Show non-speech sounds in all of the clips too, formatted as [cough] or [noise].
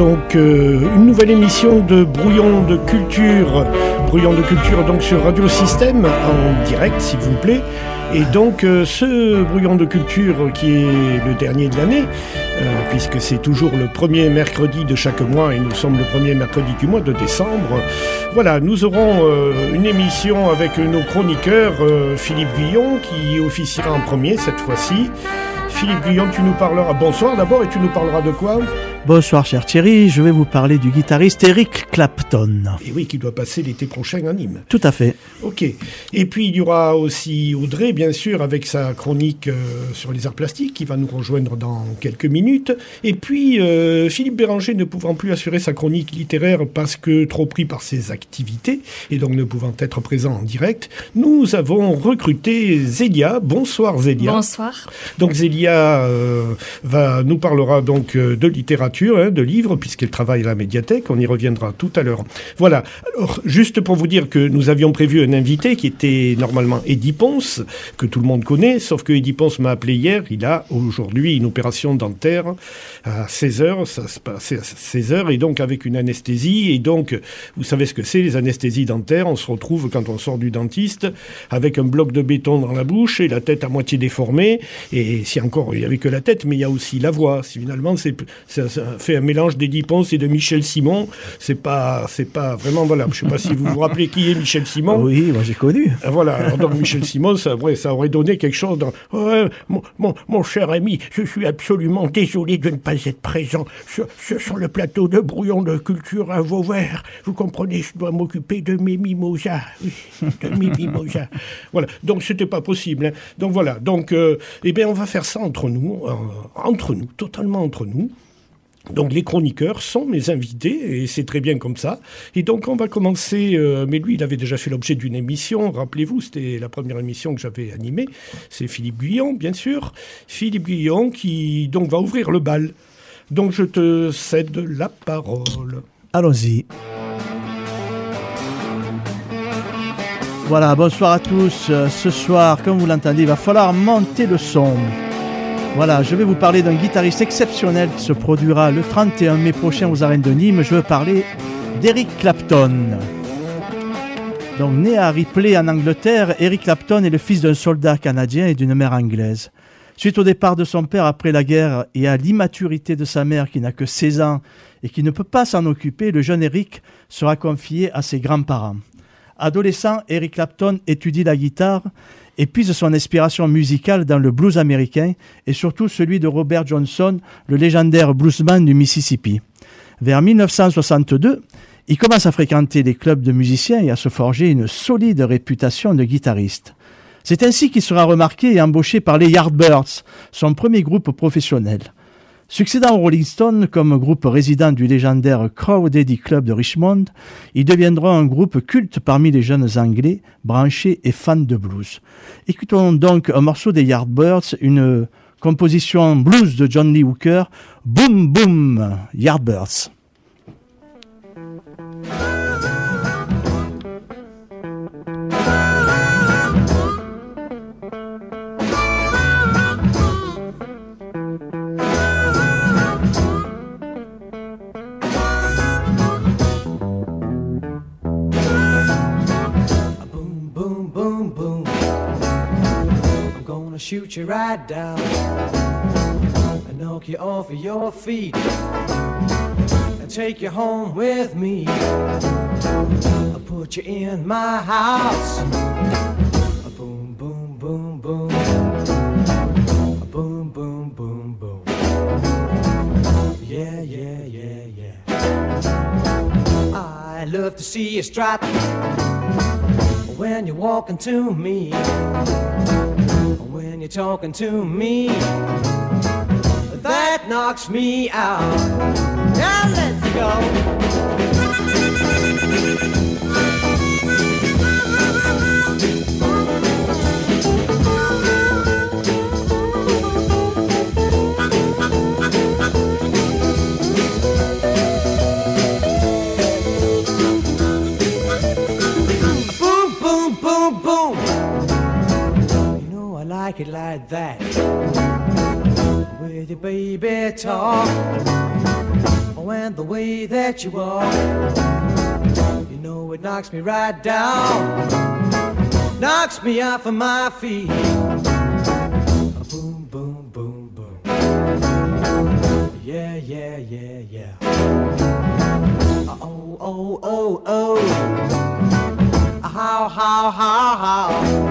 Donc, euh, une nouvelle émission de Brouillon de Culture. Brouillon de Culture, donc sur Radio Système, en direct, s'il vous plaît. Et donc, euh, ce Brouillon de Culture, qui est le dernier de l'année, euh, puisque c'est toujours le premier mercredi de chaque mois, et nous sommes le premier mercredi du mois de décembre. Voilà, nous aurons une émission avec nos chroniqueurs, Philippe Guillon, qui officiera en premier cette fois-ci. Philippe Guillon, tu nous parleras. Bonsoir d'abord, et tu nous parleras de quoi? Bonsoir cher Thierry, je vais vous parler du guitariste Eric Clapton. Et oui, qui doit passer l'été prochain à Nîmes. Tout à fait. Ok. Et puis il y aura aussi Audrey, bien sûr, avec sa chronique euh, sur les arts plastiques, qui va nous rejoindre dans quelques minutes. Et puis euh, Philippe Béranger, ne pouvant plus assurer sa chronique littéraire parce que trop pris par ses activités, et donc ne pouvant être présent en direct, nous avons recruté Zélia. Bonsoir Zélia. Bonsoir. Donc Zélia euh, va, nous parlera donc de littérature Hein, de livres, puisqu'elle travaille à la médiathèque. On y reviendra tout à l'heure. Voilà. Alors, juste pour vous dire que nous avions prévu un invité qui était normalement Eddie Ponce, que tout le monde connaît, sauf que Eddie Ponce m'a appelé hier. Il a aujourd'hui une opération dentaire à 16h. Ça se passe à 16h, et donc avec une anesthésie. Et donc, vous savez ce que c'est, les anesthésies dentaires. On se retrouve quand on sort du dentiste avec un bloc de béton dans la bouche et la tête à moitié déformée. Et si encore, il n'y avait que la tête, mais il y a aussi la voix. Finalement, c'est fait un mélange d'Eddie Ponce et de Michel Simon. C'est pas, c'est pas vraiment voilà. Je sais pas si vous vous rappelez qui est Michel Simon. Oui, moi j'ai connu. Euh, voilà. donc Michel Simon, ça, ça aurait donné quelque chose. Dans, mon, cher ami, je suis absolument désolé de ne pas être présent sur, sur, le plateau de brouillon de culture à Vauvert. Vous comprenez, je dois m'occuper de mes mimosas. de mes mimosas. Voilà. Donc c'était pas possible. Hein. Donc voilà. Donc, euh, eh bien, on va faire ça entre nous, euh, entre nous, totalement entre nous. Donc les chroniqueurs sont mes invités et c'est très bien comme ça. Et donc on va commencer, euh, mais lui il avait déjà fait l'objet d'une émission, rappelez-vous, c'était la première émission que j'avais animée, c'est Philippe Guillon bien sûr. Philippe Guillon qui donc va ouvrir le bal. Donc je te cède la parole. Allons-y. Voilà, bonsoir à tous. Euh, ce soir, comme vous l'entendez, il va falloir monter le son. Voilà, je vais vous parler d'un guitariste exceptionnel qui se produira le 31 mai prochain aux arènes de Nîmes. Je veux parler d'Eric Clapton. Donc, né à Ripley en Angleterre, Eric Clapton est le fils d'un soldat canadien et d'une mère anglaise. Suite au départ de son père après la guerre et à l'immaturité de sa mère qui n'a que 16 ans et qui ne peut pas s'en occuper, le jeune Eric sera confié à ses grands-parents. Adolescent, Eric Clapton étudie la guitare et puise son inspiration musicale dans le blues américain et surtout celui de Robert Johnson, le légendaire bluesman du Mississippi. Vers 1962, il commence à fréquenter les clubs de musiciens et à se forger une solide réputation de guitariste. C'est ainsi qu'il sera remarqué et embauché par les Yardbirds, son premier groupe professionnel. Succédant aux Rolling Stones comme groupe résident du légendaire Eddy Club de Richmond, il deviendra un groupe culte parmi les jeunes anglais, branchés et fans de blues. Écoutons donc un morceau des Yardbirds, une composition blues de John Lee Hooker, Boom Boom Yardbirds. Shoot you right down and knock you off of your feet and take you home with me. I'll put you in my house. Boom, boom, boom, boom. Boom, boom, boom, boom. Yeah, yeah, yeah, yeah. I love to see you strut when you're walking to me when you're talking to me. That knocks me out. Now let's go. It like that. With your baby talk. Oh, and the way that you walk. You know it knocks me right down, knocks me off of my feet. Boom, boom, boom, boom. Yeah, yeah, yeah, yeah. Oh, oh, oh, oh. How, how, how, how.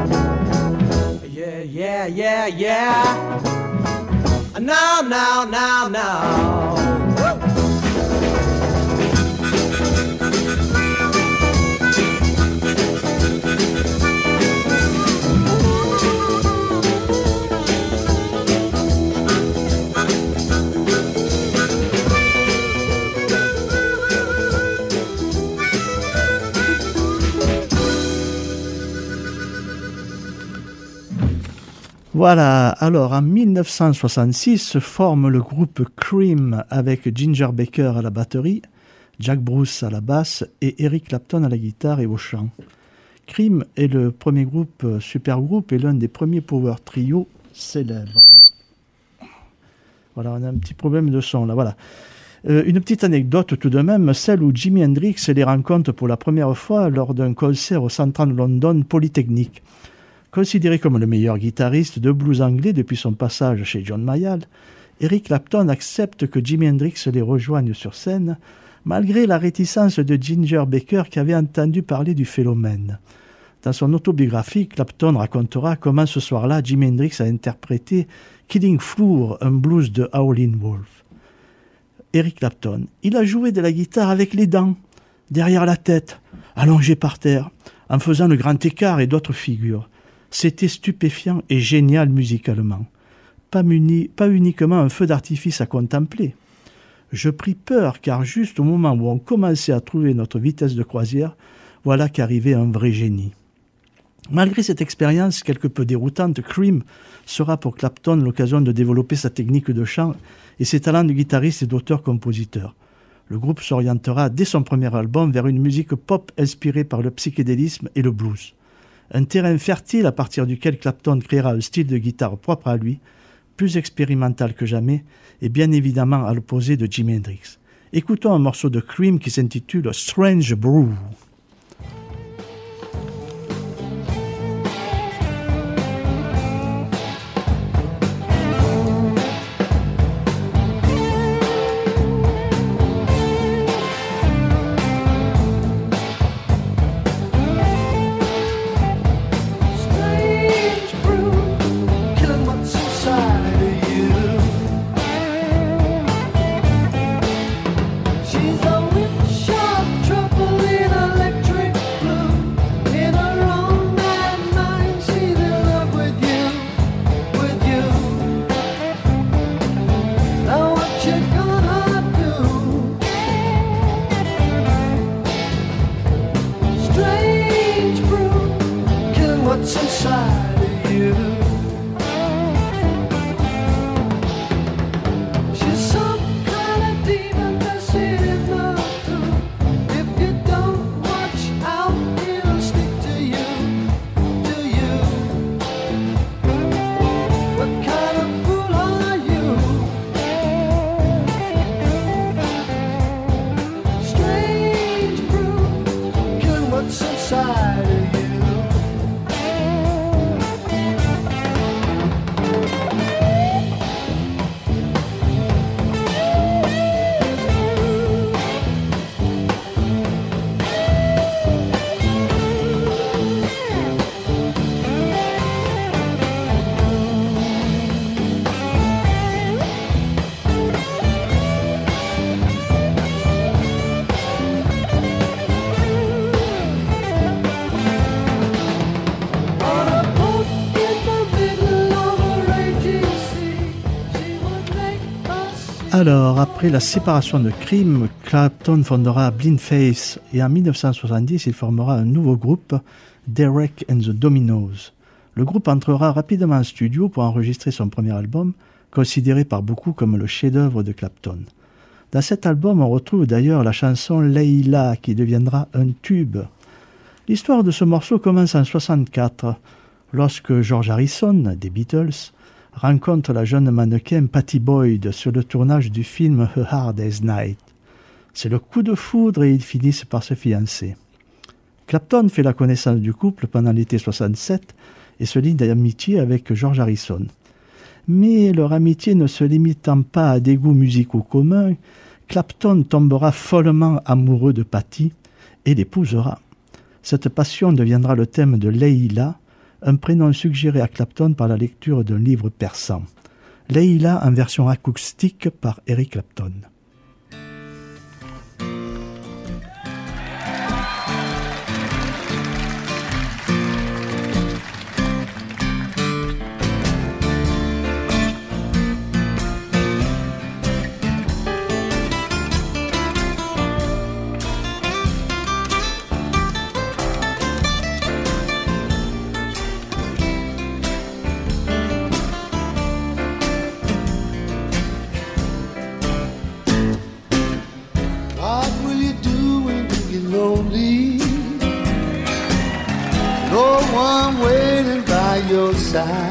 Yeah, yeah, yeah. Now, now, now, now. Voilà, alors en 1966 se forme le groupe Cream avec Ginger Baker à la batterie, Jack Bruce à la basse et Eric Clapton à la guitare et au chant. Cream est le premier groupe euh, supergroupe et l'un des premiers power trio célèbres. Voilà, on a un petit problème de son là, voilà. Euh, une petite anecdote tout de même, celle où Jimi Hendrix les rencontre pour la première fois lors d'un concert au Central London Polytechnique. Considéré comme le meilleur guitariste de blues anglais depuis son passage chez John Mayall, Eric Clapton accepte que Jimi Hendrix les rejoigne sur scène, malgré la réticence de Ginger Baker qui avait entendu parler du phénomène. Dans son autobiographie, Clapton racontera comment ce soir-là, Jimi Hendrix a interprété Killing Floor, un blues de Howlin' Wolf. Eric Clapton, il a joué de la guitare avec les dents, derrière la tête, allongé par terre, en faisant le grand écart et d'autres figures. C'était stupéfiant et génial musicalement. Pas, uniquement un feu d'artifice à contempler. Je pris peur car juste au moment où on commençait à trouver notre vitesse de croisière, voilà qu'arrivait un vrai génie. Malgré cette expérience quelque peu déroutante, Cream sera pour Clapton l'occasion de développer sa technique de chant et ses talents de guitariste et d'auteur-compositeur. Le groupe s'orientera dès son premier album vers une musique pop inspirée par le psychédélisme et le blues un terrain fertile à partir duquel Clapton créera un style de guitare propre à lui, plus expérimental que jamais, et bien évidemment à l'opposé de Jimi Hendrix. Écoutons un morceau de Cream qui s'intitule Strange Brew. Alors, après la séparation de Cream, Clapton fondera Face et en 1970, il formera un nouveau groupe, Derek and the Dominoes. Le groupe entrera rapidement en studio pour enregistrer son premier album, considéré par beaucoup comme le chef-d'œuvre de Clapton. Dans cet album, on retrouve d'ailleurs la chanson Leila qui deviendra un tube. L'histoire de ce morceau commence en 64, lorsque George Harrison, des Beatles, rencontre la jeune mannequin Patty Boyd sur le tournage du film A Hard Day's Night. C'est le coup de foudre et ils finissent par se fiancer. Clapton fait la connaissance du couple pendant l'été 67 et se lie d'amitié avec George Harrison. Mais leur amitié ne se limitant pas à des goûts musicaux communs, Clapton tombera follement amoureux de Patty et l'épousera. Cette passion deviendra le thème de Leila, un prénom suggéré à Clapton par la lecture d'un livre persan. Leila en version acoustique par Eric Clapton. Side.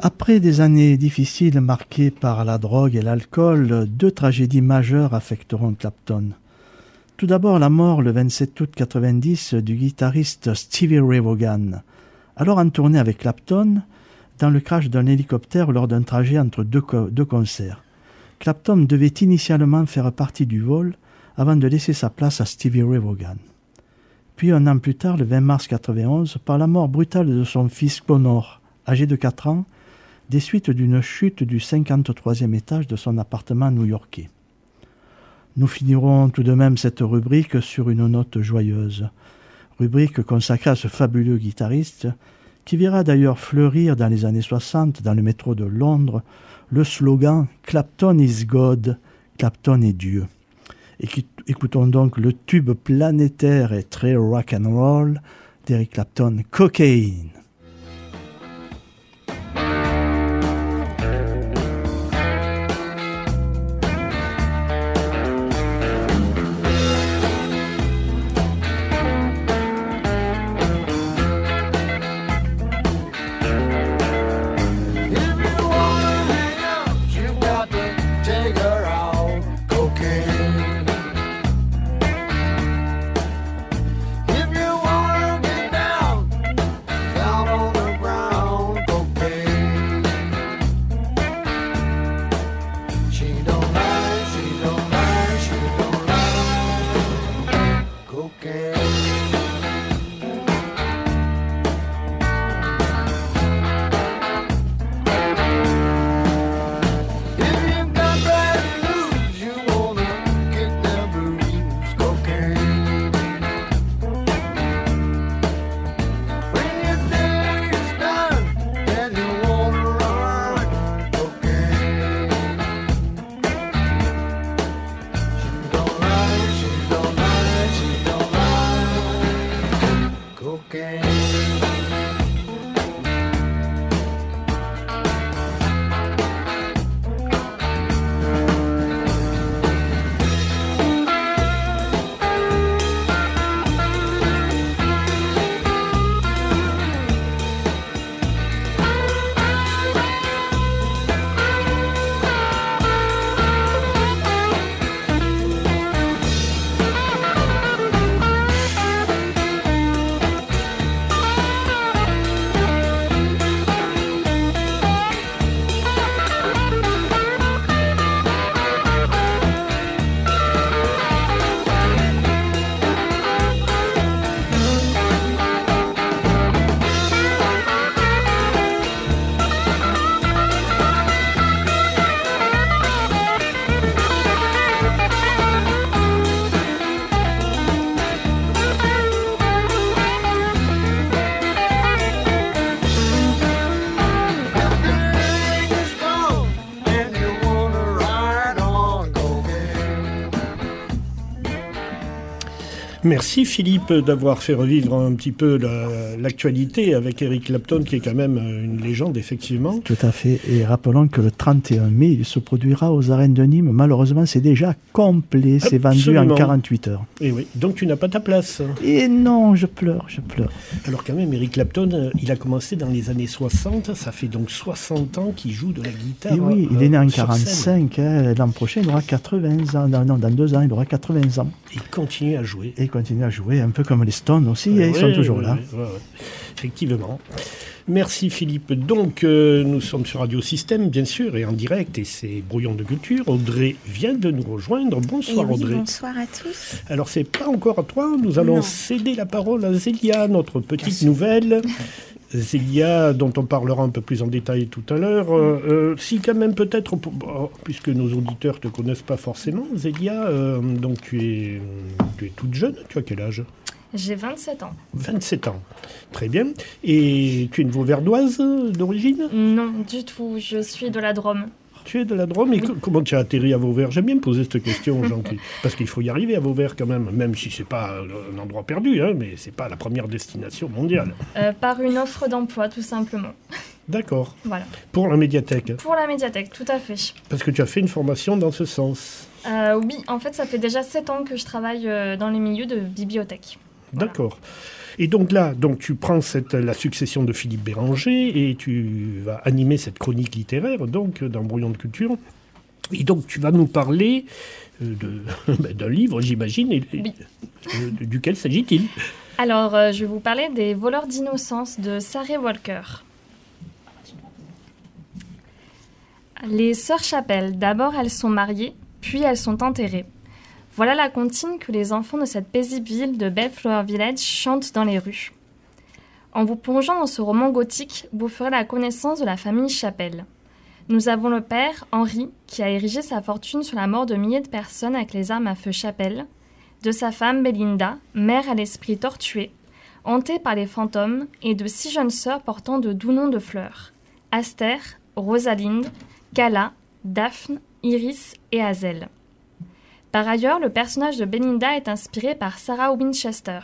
Après des années difficiles marquées par la drogue et l'alcool, deux tragédies majeures affecteront Clapton. Tout d'abord la mort le 27 août 90 du guitariste Stevie Ray Vaughan, alors en tournée avec Clapton, dans le crash d'un hélicoptère lors d'un trajet entre deux, co- deux concerts. Clapton devait initialement faire partie du vol avant de laisser sa place à Stevie Ray Vaughan. Puis un an plus tard, le 20 mars 91, par la mort brutale de son fils Connor, âgé de 4 ans, des suites d'une chute du 53e étage de son appartement new-yorkais. Nous finirons tout de même cette rubrique sur une note joyeuse, rubrique consacrée à ce fabuleux guitariste, qui verra d'ailleurs fleurir dans les années 60 dans le métro de Londres le slogan Clapton is God, Clapton est Dieu. Écoutons donc le tube planétaire et très rock and roll d'Eric Clapton, Cocaine. Merci Philippe d'avoir fait revivre un petit peu la- l'actualité avec Eric Clapton qui est quand même euh, une légende effectivement. Tout à fait. Et rappelons que le 31 mai, il se produira aux arènes de Nîmes. Malheureusement, c'est déjà complet. C'est vendu en 48 heures. Et oui, donc tu n'as pas ta place. Et non, je pleure, je pleure. Alors quand même Eric Clapton, euh, il a commencé dans les années 60, ça fait donc 60 ans qu'il joue de la guitare. Et oui, il euh, est né en sur scène. 45. hein. L'an prochain, il aura 80 ans. Non, non, dans deux ans, il aura 80 ans. Il continue à jouer. Et il continue à jouer, un peu comme les Stones aussi. hein, ils Ouais, sont toujours ouais, là. Effectivement. Merci Philippe. Donc euh, nous sommes sur Radio Système bien sûr et en direct et c'est Brouillon de Culture. Audrey vient de nous rejoindre. Bonsoir oui, Audrey. bonsoir à tous. Alors c'est pas encore à toi, nous allons Non. céder la parole à Zélia, notre petite nouvelle. Zélia, dont on parlera un peu plus en détail tout à l'heure. Euh, euh, si quand même peut-être, puisque nos auditeurs te connaissent pas forcément, Zélia, euh, donc tu es, tu es toute jeune, tu as quel âge? J'ai 27 ans. 27 ans. Très bien. Et tu es une Vauverdoise euh, d'origine? Non, du tout. Je suis de la Drôme. Tu es de la Drôme et co- comment tu as atterri à Vauvert? J'aime bien me poser cette question aux gens qui- Parce qu'il faut y arriver à Vauvert quand même, même si c'est pas un endroit perdu, hein, mais c'est pas la première destination mondiale. Euh, par une offre d'emploi, tout simplement. D'accord. Voilà. Pour la médiathèque? Pour la médiathèque, tout à fait. Parce que tu as fait une formation dans ce sens. Euh, oui, en fait, ça fait déjà 7 ans que je travaille dans les milieux de bibliothèque. Voilà. D'accord. Et donc là, donc tu prends cette, la succession de Philippe Béranger et tu vas animer cette chronique littéraire donc dans Brouillon de Culture. Et donc tu vas nous parler euh, de- [laughs] ben, d'un livre, j'imagine, et, et- Oui. euh, duquel s'agit-il? Alors, euh, je vais vous parler des voleurs d'innocence de Sarah Walker. Les sœurs Chapelle, d'abord elles sont mariées, puis elles sont enterrées. Voilà la comptine que les enfants de cette paisible ville de Bellflower Village chantent dans les rues. En vous plongeant dans ce roman gothique, vous ferez la connaissance de la famille Chapelle. Nous avons le père, Henri, qui a érigé sa fortune sur la mort de milliers de personnes avec les armes à feu Chapelle, de sa femme Belinda, mère à l'esprit tortué, hantée par les fantômes, et de six jeunes sœurs portant de doux noms de fleurs Aster, Rosalinde, Cala, Daphne, Iris et Hazel. Par ailleurs, le personnage de Belinda est inspiré par Sarah Winchester.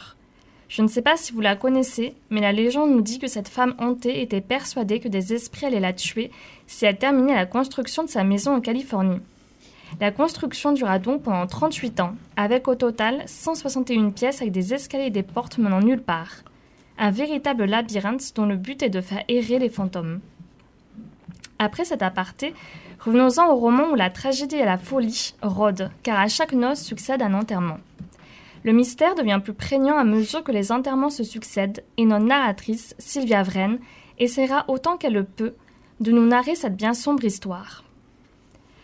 Je ne sais pas si vous la connaissez, mais la légende nous dit que cette femme hantée était persuadée que des esprits allaient la tuer si elle terminait la construction de sa maison en Californie. La construction dura donc pendant 38 ans, avec au total 161 pièces avec des escaliers et des portes menant nulle part. Un véritable labyrinthe dont le but est de faire errer les fantômes. Après cet aparté, revenons-en au roman où la tragédie et la folie rôdent, car à chaque noce succède un enterrement. Le mystère devient plus prégnant à mesure que les enterrements se succèdent, et notre narratrice, Sylvia Vren, essaiera autant qu'elle le peut de nous narrer cette bien sombre histoire.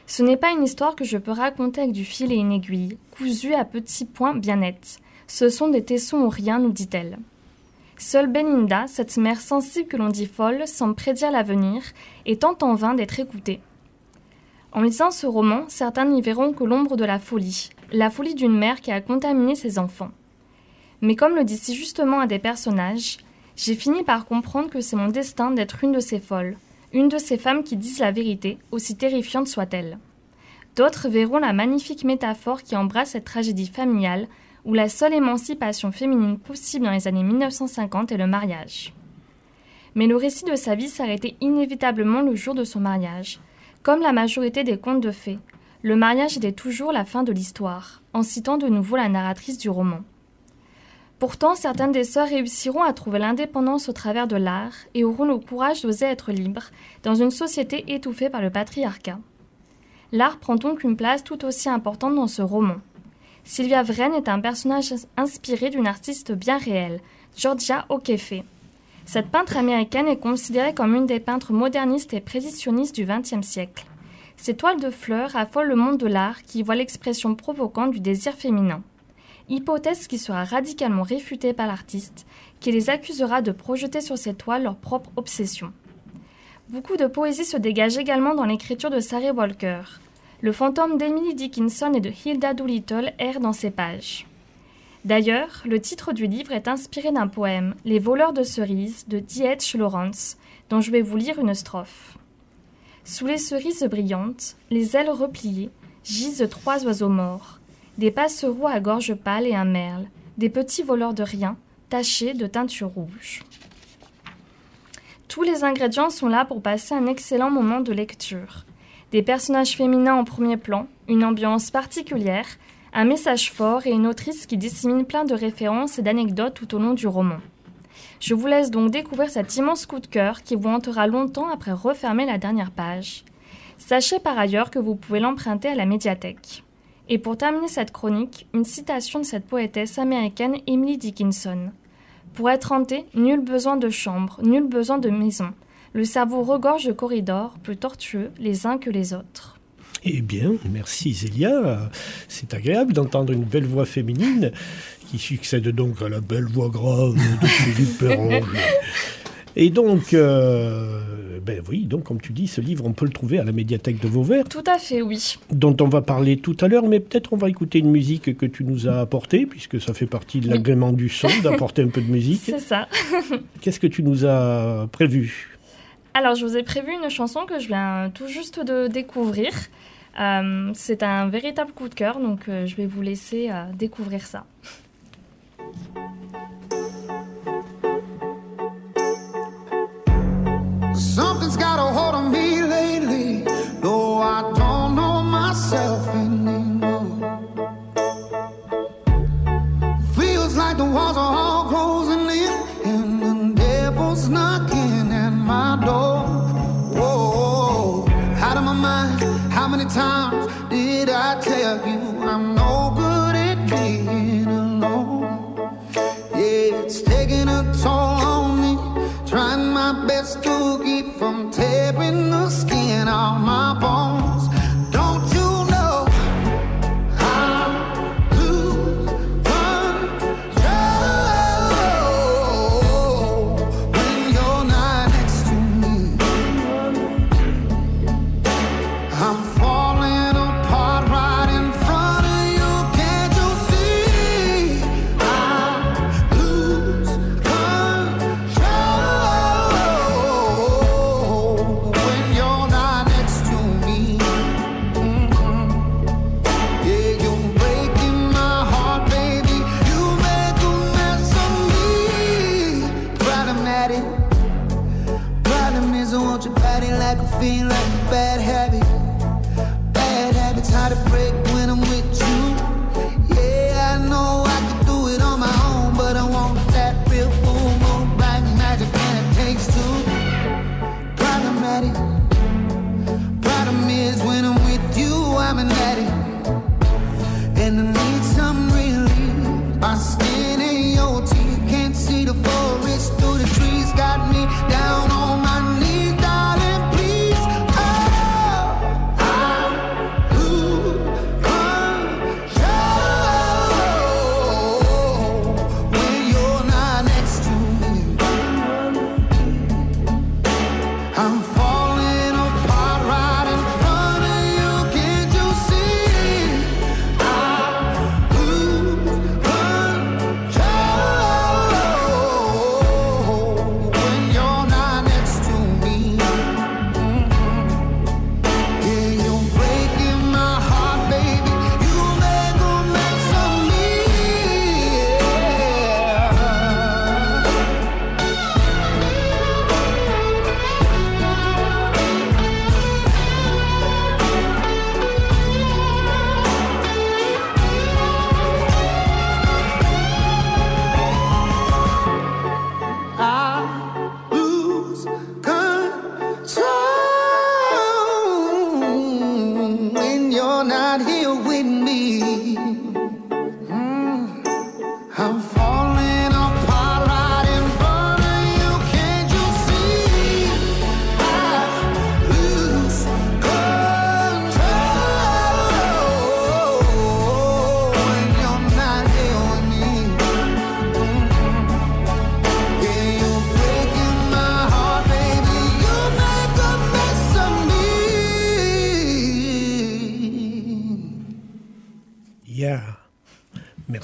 Ce n'est pas une histoire que je peux raconter avec du fil et une aiguille, cousue à petits points bien nets. Ce sont des tessons ou rien, nous dit-elle. Seule Belinda, cette mère sensible que l'on dit folle, semble prédire l'avenir et tente en vain d'être écoutée. En lisant ce roman, certains n'y verront que l'ombre de la folie, la folie d'une mère qui a contaminé ses enfants. Mais comme le dit si justement un des personnages, j'ai fini par comprendre que c'est mon destin d'être une de ces folles, une de ces femmes qui disent la vérité, aussi terrifiante soit-elle. D'autres verront la magnifique métaphore qui embrasse cette tragédie familiale où la seule émancipation féminine possible dans les années 1950 est le mariage. Mais le récit de sa vie s'arrêtait inévitablement le jour de son mariage. Comme la majorité des contes de fées, le mariage était toujours la fin de l'histoire, en citant de nouveau la narratrice du roman. Pourtant, certaines des sœurs réussiront à trouver l'indépendance au travers de l'art et auront le courage d'oser être libres dans une société étouffée par le patriarcat. L'art prend donc une place tout aussi importante dans ce roman. Sylvia Vren est un personnage inspiré d'une artiste bien réelle, Georgia O'Keeffe. Cette peintre américaine est considérée comme une des peintres modernistes et précisionnistes du XXe siècle. Ses toiles de fleurs affolent le monde de l'art qui voit l'expression provocante du désir féminin. Hypothèse qui sera radicalement réfutée par l'artiste, qui les accusera de projeter sur ses toiles leur propre obsession. Beaucoup de poésie se dégage également dans l'écriture de Sarah Walker. Le fantôme d'Emily Dickinson et de Hilda Doolittle erre dans ses pages. D'ailleurs, le titre du livre est inspiré d'un poème, Les voleurs de cerises, de D.H. Lawrence, dont je vais vous lire une strophe. Sous les cerises brillantes, les ailes repliées, gisent trois oiseaux morts, des passereaux à gorge pâle et un merle, des petits voleurs de rien, tachés de teinture rouge. Tous les ingrédients sont là pour passer un excellent moment de lecture. Des personnages féminins en premier plan, une ambiance particulière, un message fort et une autrice qui dissémine plein de références et d'anecdotes tout au long du roman. Je vous laisse donc découvrir cet immense coup de cœur qui vous hantera longtemps après refermer la dernière page. Sachez par ailleurs que vous pouvez l'emprunter à la médiathèque. Et pour terminer cette chronique, une citation de cette poétesse américaine Emily Dickinson. Pour être hanté, nul besoin de chambre, nul besoin de maison. Le cerveau regorge de corridors, plus tortueux les uns que les autres. Eh bien, merci Zélia. C'est agréable d'entendre une belle voix féminine qui succède donc à la belle voix grave de Philippe [laughs] Perronge. Et donc, euh, ben oui, donc comme tu dis, ce livre, on peut le trouver à la médiathèque de Vauvert, Tout à fait, oui. dont on va parler tout à l'heure, mais peut-être on va écouter une musique que tu nous as apportée, puisque ça fait partie de Oui. l'agrément du son, d'apporter un peu de [laughs] musique. C'est ça. [laughs] Qu'est-ce que tu nous as prévu? Alors, je vous ai prévu une chanson que je viens tout juste de découvrir. Euh, c'est un véritable coup de cœur, donc euh, je vais vous laisser euh, découvrir ça.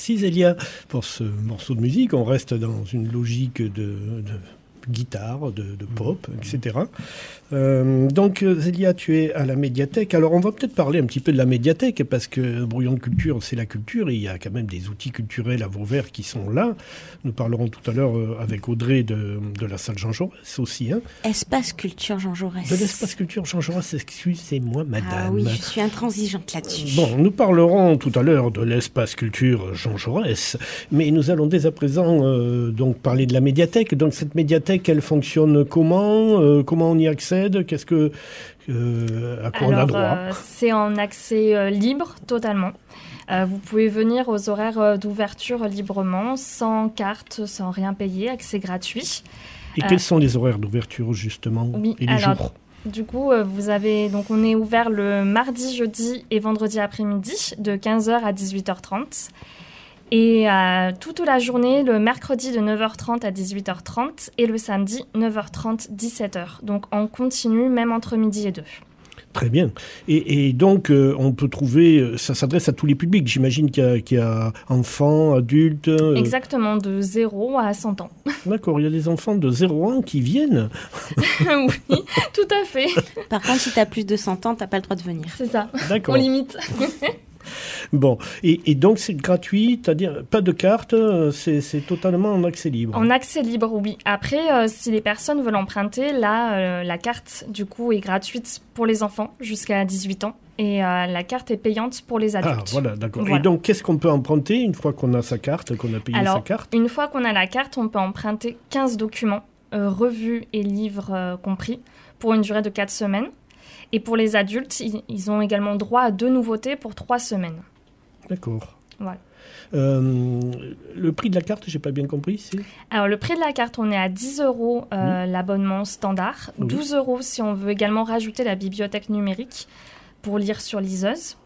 Merci Zélia pour ce morceau de musique. On reste dans une logique de, de guitare, de, de pop, etc. Euh, donc, euh, Zélia, tu es à la médiathèque. Alors, on va peut-être parler un petit peu de la médiathèque, parce que Brouillon de culture, c'est la culture, et il y a quand même des outils culturels à Vauvert qui sont là. Nous parlerons tout à l'heure euh, avec Audrey de, de la salle Jean Jaurès aussi. Hein. Espace Culture Jean Jaurès. De l'espace culture Jean Jaurès, excusez-moi, madame. Ah oui, je suis intransigeante là-dessus. Bon, nous parlerons tout à l'heure de l'espace culture Jean Jaurès, mais nous allons dès à présent euh, donc parler de la médiathèque. Donc cette médiathèque, elle fonctionne comment Euh, Comment on y accède? Qu'est-ce que euh, à quoi on a droit euh, c'est en accès euh, libre totalement. Vous pouvez venir aux horaires d'ouverture librement, sans carte, sans rien payer, accès gratuit. Et quels sont les horaires d'ouverture justement Oui, et les alors, jours Du coup, vous avez donc on est ouvert le mardi, jeudi et vendredi après-midi de 15h à 18h30. Et euh, toute la journée, le mercredi de 9h30 à 18h30 et le samedi 9h30 17h. Donc en continu, même entre midi et 2. Très bien. Et, et donc, euh, on peut trouver, euh, ça s'adresse à tous les publics. J'imagine qu'il y, a- qu'il y a enfants, adultes. euh, Exactement, de 0 à 100 ans. [laughs] D'accord, il y a des enfants de 0 ans qui viennent. [laughs] oui, tout à fait, Par contre, si t'as plus de 100 ans, t'as pas le droit de venir. c'est ça. D'accord. On limite. [laughs] Bon, et, et donc c'est gratuit, c'est-à-dire pas de carte, euh, c'est totalement en accès libre. En accès libre, oui. Après, euh, si les personnes veulent emprunter, là, euh, la carte, du coup, est gratuite pour les enfants jusqu'à 18 ans. Et euh, la carte est payante pour les adultes. Ah, voilà, d'accord. Voilà. Et donc, qu'est-ce qu'on peut emprunter une fois qu'on a sa carte, qu'on a payé Alors, sa carte? Une fois qu'on a la carte, on peut emprunter 15 documents, revues et livres compris, pour une durée de 4 semaines. Et pour les adultes, ils, ont également droit à deux nouveautés pour 3 semaines. D'accord. Voilà. Euh, le prix de la carte, j'ai pas bien compris, c'est? Alors, le prix de la carte, on est à 10 euros euh, l'abonnement standard, Oui. 12 euros si on veut également rajouter la bibliothèque numérique pour lire sur liseuse.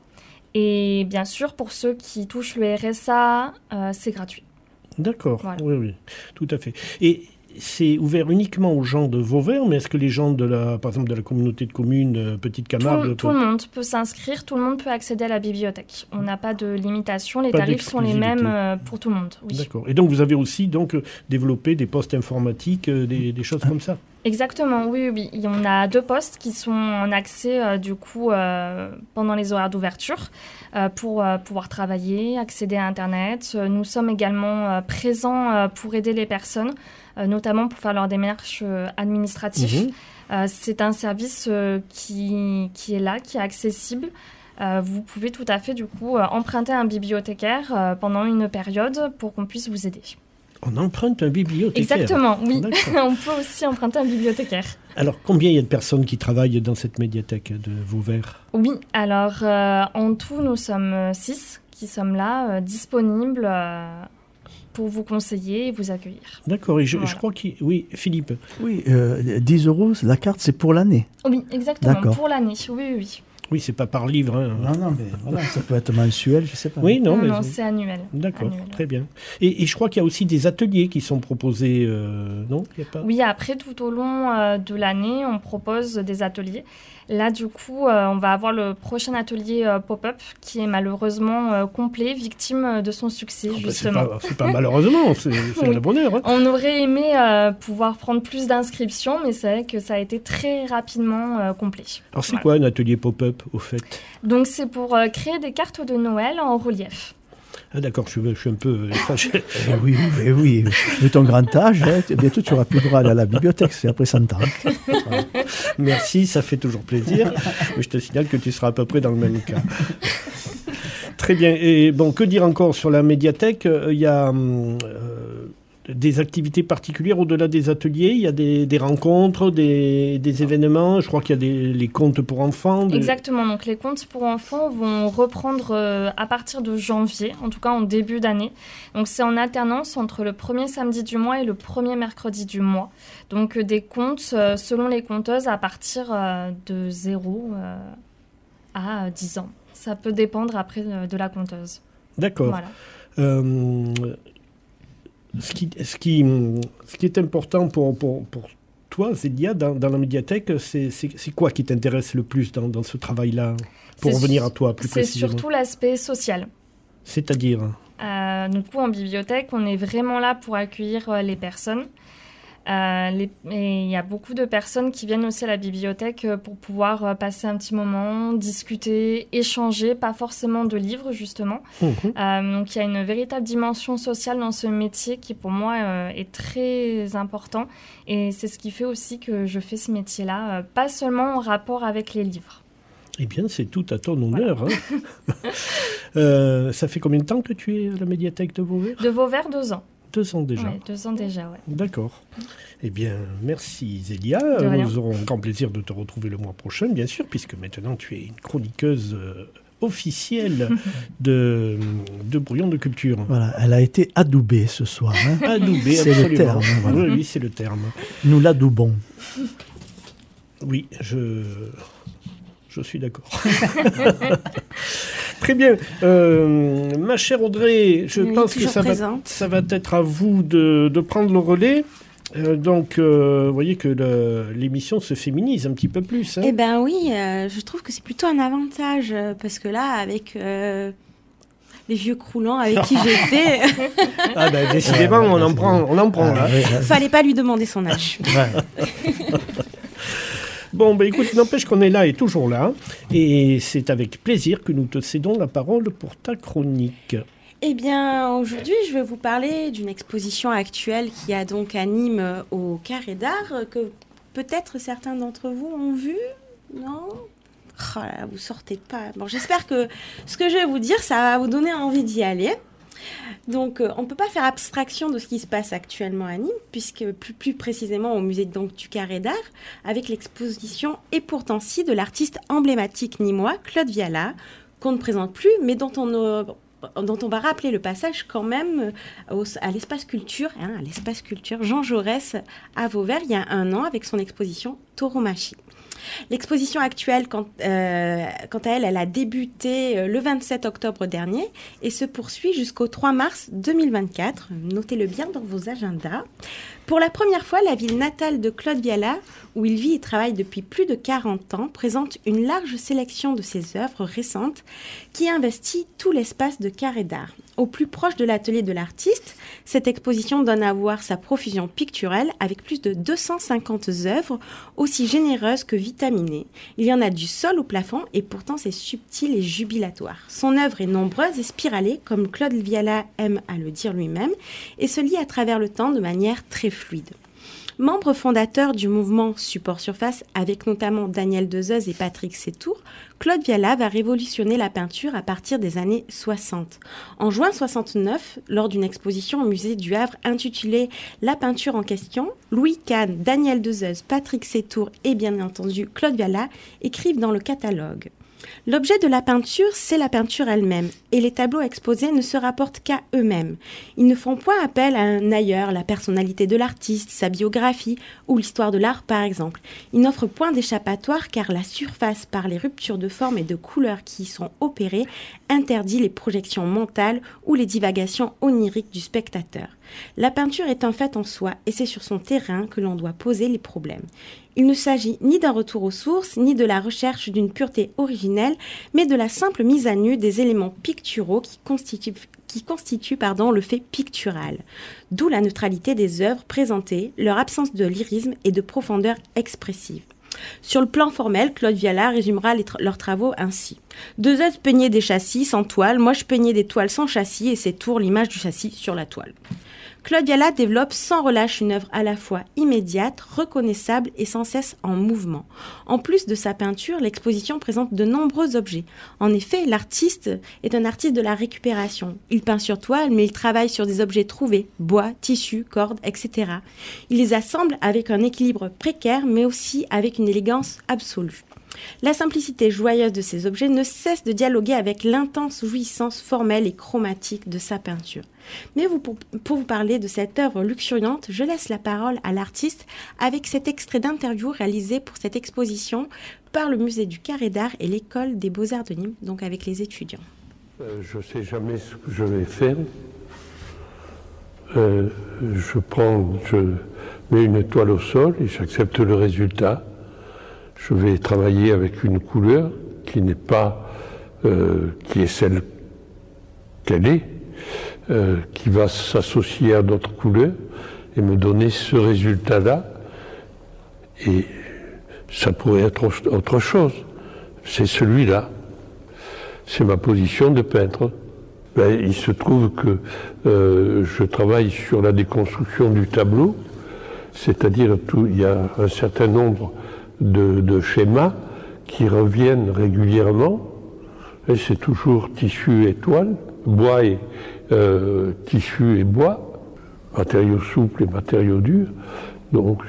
Et bien sûr, pour ceux qui touchent le RSA, euh, c'est gratuit. D'accord. Voilà. Oui, oui, tout à fait. Et c'est ouvert uniquement aux gens de Vauvert, mais est-ce que les gens de la, par exemple, de la communauté de communes euh, Petite Camargue tout le monde peut s'inscrire, tout le monde peut accéder à la bibliothèque. On n'a pas de limitation, les Pas tarifs sont les mêmes euh, pour tout le monde. Oui. D'accord. Et donc vous avez aussi donc euh, développé des postes informatiques, des, des choses comme ça? Exactement, oui, oui. oui. On a deux postes qui sont en accès euh, du coup euh, pendant les horaires d'ouverture euh, pour pouvoir travailler, accéder à Internet. Nous sommes également présents pour aider les personnes, notamment pour faire leurs démarches euh, administratives. Mhm. Euh, c'est un service euh, qui, qui est là, qui est accessible. Euh, vous pouvez tout à fait du coup euh, emprunter un bibliothécaire euh, pendant une période pour qu'on puisse vous aider. On emprunte un bibliothécaire. Exactement, oui. D'accord. [laughs] On peut aussi emprunter un bibliothécaire. Alors combien il y a de personnes qui travaillent dans cette médiathèque de Vauvert? Oui, alors euh, en tout, nous sommes euh, six qui sommes là, euh, disponibles euh, pour vous conseiller et vous accueillir. D'accord. Et je, Voilà. je crois qu'il, oui, Philippe. Oui, euh, 10 euros, la carte, c'est pour l'année. Oui, exactement, D'accord. pour l'année, oui, oui, oui. Oui, c'est pas par livre. hein. Non, non, mais voilà, ça peut être mensuel, je sais pas. Oui, non, Non, mais non, c'est annuel. D'accord, très bien. Et, et je crois qu'il y a aussi des ateliers qui sont proposés, euh, non Il y a pas? Oui, après, tout au long euh, de l'année, on propose des ateliers. Là, du coup, euh, on va avoir le prochain atelier euh, pop-up qui est malheureusement euh, complet, victime de son succès, Ah bah, c'est justement. pas, c'est pas malheureusement, c'est [laughs] Oui. le bonheur. hein. On aurait aimé pouvoir prendre plus d'inscriptions, mais c'est vrai que ça a été très rapidement complet. Alors c'est Voilà. quoi un atelier pop-up au fait? Donc c'est pour créer des cartes de Noël en relief. Ah d'accord, je, suis- je suis un peu euh, fâché. [laughs] Eh oui, oui, oui. De ton grand âge, hein, bientôt tu auras plus droit à la bibliothèque, c'est après 100 ans. [laughs] Merci, ça fait toujours plaisir. Mais je te signale que tu seras à peu près dans le même cas. Très bien. Et bon, que dire encore sur la médiathèque? Euh, Il y a hum, euh, des activités particulières au-delà des ateliers. Il y a des, des rencontres, des, des événements. Je crois qu'il y a des, les contes pour enfants. des- Exactement, donc les contes pour enfants vont reprendre euh, à partir de janvier, en tout cas en début d'année. Donc c'est en alternance entre le premier samedi du mois et le premier mercredi du mois. Donc euh, des contes euh, selon les conteuses à partir de 0 euh, à euh, 10 ans. Ça peut dépendre après de la conteuse. D'accord. Voilà. Ce, qui, ce, qui, ce qui est important pour, pour, pour toi, Zélia, dans, dans la médiathèque, c'est c'est- c'est quoi qui t'intéresse le plus dans, dans ce travail-là Pour C'est revenir à toi plus C'est précisément. surtout l'aspect social. C'est-à-dire Euh, du coup, en bibliothèque, on est vraiment là pour accueillir euh, les personnes. Euh, les- et il y a beaucoup de personnes qui viennent aussi à la bibliothèque euh, pour pouvoir euh, passer un petit moment, discuter, échanger, pas forcément de livres justement. Mhm. Euh, donc il y a une véritable dimension sociale dans ce métier qui pour moi euh, est très important et c'est ce qui fait aussi que je fais ce métier-là, euh, pas seulement en rapport avec les livres. Eh bien, c'est tout à ton honneur. hein. [laughs] Euh, ça fait combien de temps que tu es à la médiathèque de Vauvert? De Vauvert, deux ans. Deux ans déjà. Ouais, deux ans déjà, ouais. D'accord. Eh bien, merci Zélia. Nous aurons grand plaisir de te retrouver le mois prochain, bien sûr, puisque maintenant tu es une chroniqueuse euh, officielle [laughs] de, de Brouillon de Culture. Voilà, elle a été adoubée ce soir. hein. [laughs] Adoubé, C'est le absolument. terme, voilà. Oui, oui, c'est le terme. Nous l'adoubons. Oui, je, je suis d'accord. [laughs] Très bien. Euh, ma chère Audrey, je Oui, pense que ça va, ça va être à vous de, de prendre le relais. Euh, donc, euh, vous voyez que l'émission se féminise un petit peu plus. hein. Eh ben oui, euh, je trouve que c'est plutôt un avantage euh, parce que là, avec euh, les vieux croulants avec qui j'étais, [laughs] Ah ben, décidément, on en prend, on en prend là. Ah, oui, là. fallait pas lui demander son âge. Ouais. [laughs] Bon, ben écoute, n'empêche qu'on est là et toujours là. Et c'est avec plaisir que nous te cédons la parole pour ta chronique. Eh bien, aujourd'hui, je vais vous parler d'une exposition actuelle qui a donc à Nîmes euh, au Carré d'Art, euh, que peut-être certains d'entre vous ont vu, non? Oh là, vous sortez pas. Bon, j'espère que ce que je vais vous dire, ça va vous donner envie d'y aller. Donc, euh, on ne peut pas faire abstraction de ce qui se passe actuellement à Nîmes, puisque plus, précisément au musée donc, du Carré d'Art, avec l'exposition Et pourtant si de l'artiste emblématique nîmois, Claude Viala, qu'on ne présente plus, mais dont on, euh, va rappeler le passage quand même euh, à l'espace culture, hein, à l'espace culture Jean Jaurès à Vauvert il y a un an avec son exposition Tauromachi. L'exposition actuelle, quant, euh, quant à elle, elle a débuté euh, le 27 octobre dernier et se poursuit jusqu'au 3 mars 2024. Notez-le bien dans vos agendas. Pour la première fois, la ville natale de Claude Viala, où il vit et travaille depuis plus de 40 ans, présente une large sélection de ses œuvres récentes qui investit tout l'espace de carré d'art. Au plus proche de l'atelier de l'artiste, cette exposition donne à voir sa profusion picturelle avec plus de 250 œuvres aussi généreuses que vitaminées. Il y en a du sol au plafond et pourtant c'est subtil et jubilatoire. Son œuvre est nombreuse et spiralée comme Claude Viala aime à le dire lui-même et se lie à travers le temps de manière très fluide. Membre fondateur du mouvement Support Surface, avec notamment Daniel Dezeuse et Patrick Sétour, Claude Viala va révolutionner la peinture à partir des années 60. En juin 69, lors d'une exposition au musée du Havre intitulée La peinture en question, Louis Kahn, Daniel Dezeuse, Patrick Sétour et bien entendu Claude Viala écrivent dans le catalogue. L'objet de la peinture, c'est la peinture elle-même, et les tableaux exposés ne se rapportent qu'à eux-mêmes. Ils ne font point appel à un ailleurs, la personnalité de l'artiste, sa biographie ou l'histoire de l'art par exemple. Ils n'offrent point d'échappatoire car la surface, par les ruptures de forme et de couleurs qui y sont opérées, interdit les projections mentales ou les divagations oniriques du spectateur. La peinture est un fait en soi et c'est sur son terrain que l'on doit poser les problèmes. Il ne s'agit ni d'un retour aux sources, ni de la recherche d'une pureté originelle, mais de la simple mise à nu des éléments picturaux qui constituent, qui constituent pardon, le fait pictural. D'où la neutralité des œuvres présentées, leur absence de lyrisme et de profondeur expressive. Sur le plan formel, Claude Viala résumera leurs travaux ainsi. Deux œuvres peignaient des châssis sans toile, moi je peignais des toiles sans châssis et c'est tour l'image du châssis sur la toile. Claude Viala développe sans relâche une œuvre à la fois immédiate, reconnaissable et sans cesse en mouvement. En plus de sa peinture, l'exposition présente de nombreux objets. En effet, l'artiste est un artiste de la récupération. Il peint sur toile, mais il travaille sur des objets trouvés, bois, tissus, cordes, etc. Il les assemble avec un équilibre précaire, mais aussi avec une élégance absolue. La simplicité joyeuse de ces objets ne cesse de dialoguer avec l'intense jouissance formelle et chromatique de sa peinture. Mais pour vous parler de cette œuvre luxuriante, je laisse la parole à l'artiste avec cet extrait d'interview réalisé pour cette exposition par le musée du Carré d'Art et l'école des Beaux-Arts de Nîmes, donc avec les étudiants. Euh, Je ne sais jamais ce que je vais faire. Euh, je prends, je mets une étoile au sol et j'accepte le résultat. Je vais travailler avec une couleur qui n'est pas, euh, qui est celle qu'elle est, euh, qui va s'associer à d'autres couleurs et me donner ce résultat-là. Et ça pourrait être autre chose. C'est celui-là. C'est ma position de peintre. Ben, il se trouve que euh, je travaille sur la déconstruction du tableau, c'est-à-dire il y a un certain nombre de, schémas qui reviennent régulièrement. Et c'est toujours tissu et toile, bois et euh, tissu et bois, matériaux souples et matériaux durs. Donc,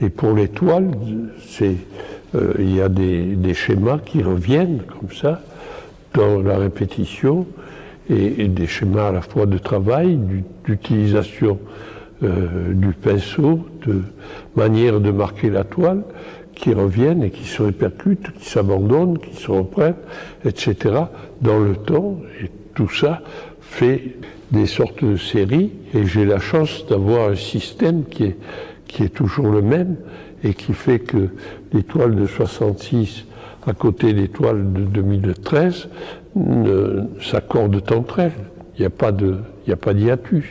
et pour les toiles, c'est, euh, il y a des, schémas qui reviennent comme ça dans la répétition et, des schémas à la fois de travail, d'utilisation euh, du pinceau, de manière de marquer la toile, qui reviennent et qui se répercutent, qui s'abandonnent, qui se reprennent, etc., dans le temps. Et tout ça fait des sortes de séries, et j'ai la chance d'avoir un système qui est, qui est toujours le même, et qui fait que les toiles de 66 à côté des toiles de 2013 s'accordent entre elles. Il n'y a pas de, il a pas d'hiatus.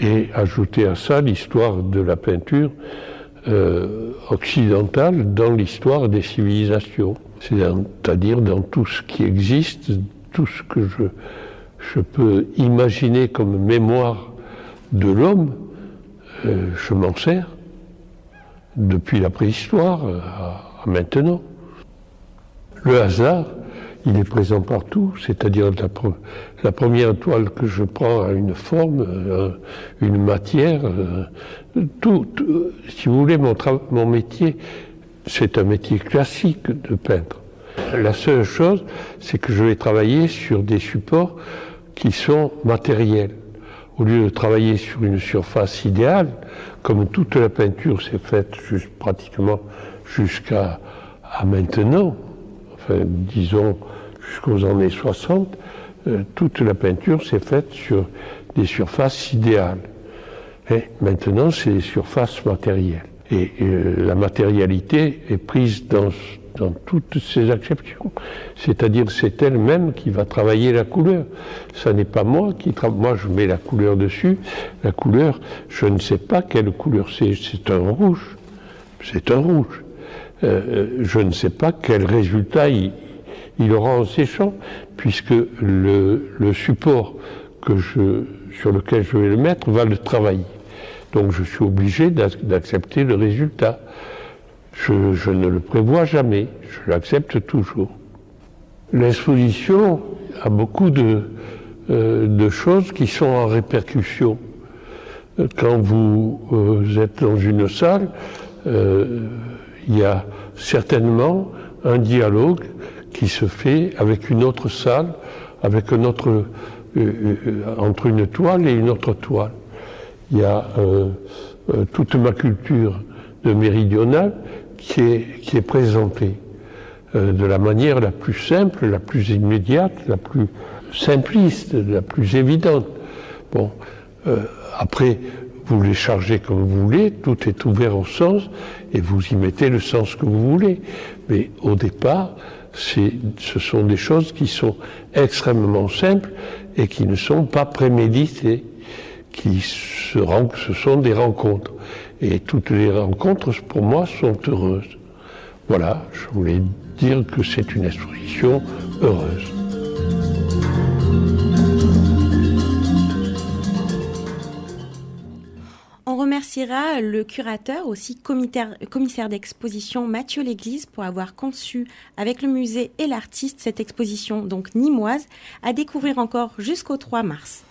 Et ajouter à ça l'histoire de la peinture euh, occidentale dans l'histoire des civilisations. C'est-à-dire dans tout ce qui existe, tout ce que je, peux imaginer comme mémoire de l'homme, euh, je m'en sers depuis la préhistoire à maintenant. Le hasard, il est présent partout, c'est-à-dire la, la, première toile que je prends a une forme, euh, une matière. Euh, tout, si vous voulez, mon, métier, c'est un métier classique de peintre. La seule chose, c'est que je vais travailler sur des supports qui sont matériels. Au lieu de travailler sur une surface idéale, comme toute la peinture s'est faite pratiquement jusqu'à maintenant, disons jusqu'aux années 60, euh, toute la peinture s'est faite sur des surfaces idéales. Maintenant, c'est des surfaces matérielles. Et euh, la matérialité est prise dans, dans toutes ces acceptions. C'est-à-dire, c'est elle-même qui va travailler la couleur. Ça n'est pas moi qui travaille. Moi, je mets la couleur dessus. La couleur, je ne sais pas quelle couleur c'est. C'est un rouge. C'est un rouge. Euh, je ne sais pas quel résultat il, aura en séchant, puisque le, support que je, sur lequel je vais le mettre va le travailler. Donc je suis obligé d'accepter le résultat. Je, ne le prévois jamais, je l'accepte toujours. L'exposition a beaucoup de, euh, choses qui sont en répercussion. Quand vous euh, êtes dans une salle, il y a certainement un dialogue qui se fait avec une autre salle, avec un autre, euh, euh, entre une toile et une autre toile. Il y a euh, toute ma culture de méridionale qui est, qui est présentée de la manière la plus simple, la plus immédiate, la plus simpliste, la plus évidente. Bon, après, vous les chargez comme vous voulez, tout est ouvert au sens, et vous y mettez le sens que vous voulez. Mais au départ, ce sont des choses qui sont extrêmement simples et qui ne sont pas préméditées, qui se, ce sont des rencontres. Et toutes les rencontres, pour moi, sont heureuses. Voilà, je voulais dire que c'est une exposition heureuse. Remerciera le curateur, aussi commissaire d'exposition Mathieu Léglise pour avoir conçu avec le musée et l'artiste cette exposition donc nimoise à découvrir encore jusqu'au 3 mars.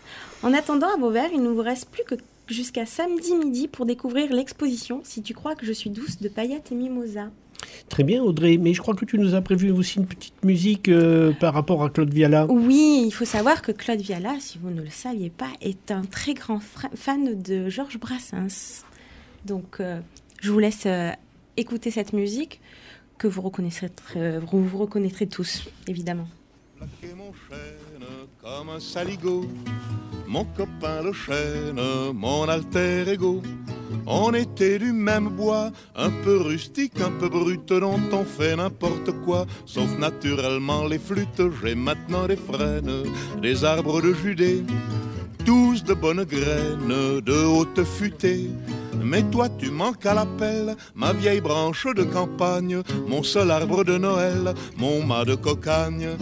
En attendant à Vauvert, il ne vous reste plus que jusqu'à samedi midi pour découvrir l'exposition Si tu crois que je suis douce de paillettes et mimosa. Très bien, Audrey. Mais je crois que tu nous as prévu aussi une petite musique euh, par rapport à Claude Viala. Oui, il faut savoir que Claude Viala, si vous ne le saviez pas, est un très grand fan de Georges Brassens. Donc, euh, je vous laisse euh, écouter cette musique que vous reconnaîtrez, vous reconnaîtrez tous, évidemment. Mon chêne comme un saligo, mon copain le chêne, mon alter ego. On était du même bois, un peu rustique, un peu brut, dont on fait n'importe quoi, sauf naturellement les flûtes. J'ai maintenant des frênes, des arbres de Judée tous de bonnes graines, de haute futée. Mais toi tu manques à l'appel, ma vieille branche de campagne, mon seul arbre de Noël, mon mât de cocagne.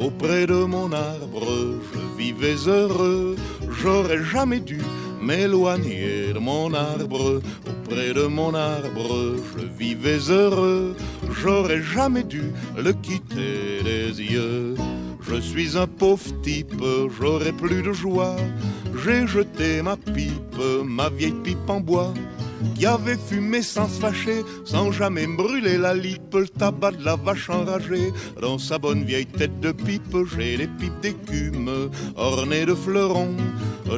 Auprès de mon arbre, je vivais heureux, j'aurais jamais dû m'éloigner de mon arbre. Auprès de mon arbre, je vivais heureux, j'aurais jamais dû le quitter des yeux. Je suis un pauvre type, j'aurais plus de joie. J'ai jeté ma pipe, ma vieille pipe en bois qui avait fumé sans se fâcher, sans jamais brûler la lippe, le tabac de la vache enragée. Dans sa bonne vieille tête de pipe, j'ai les pipes d'écume, ornées de fleurons,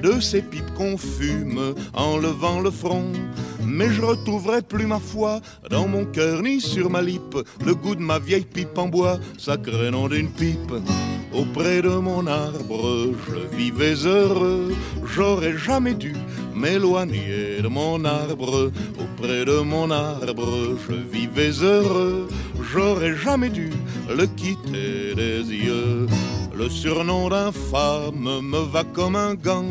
de ces pipes qu'on fume, en levant le front. Mais je retrouverai plus ma foi dans mon cœur ni sur ma lippe, le goût de ma vieille pipe en bois, sacré nom d'une pipe. Auprès de mon arbre, je vivais heureux, j'aurais jamais dû m'éloigner de mon arbre. Auprès de mon arbre, je vivais heureux, j'aurais jamais dû le quitter des yeux. Le surnom d'infâme me va comme un gant.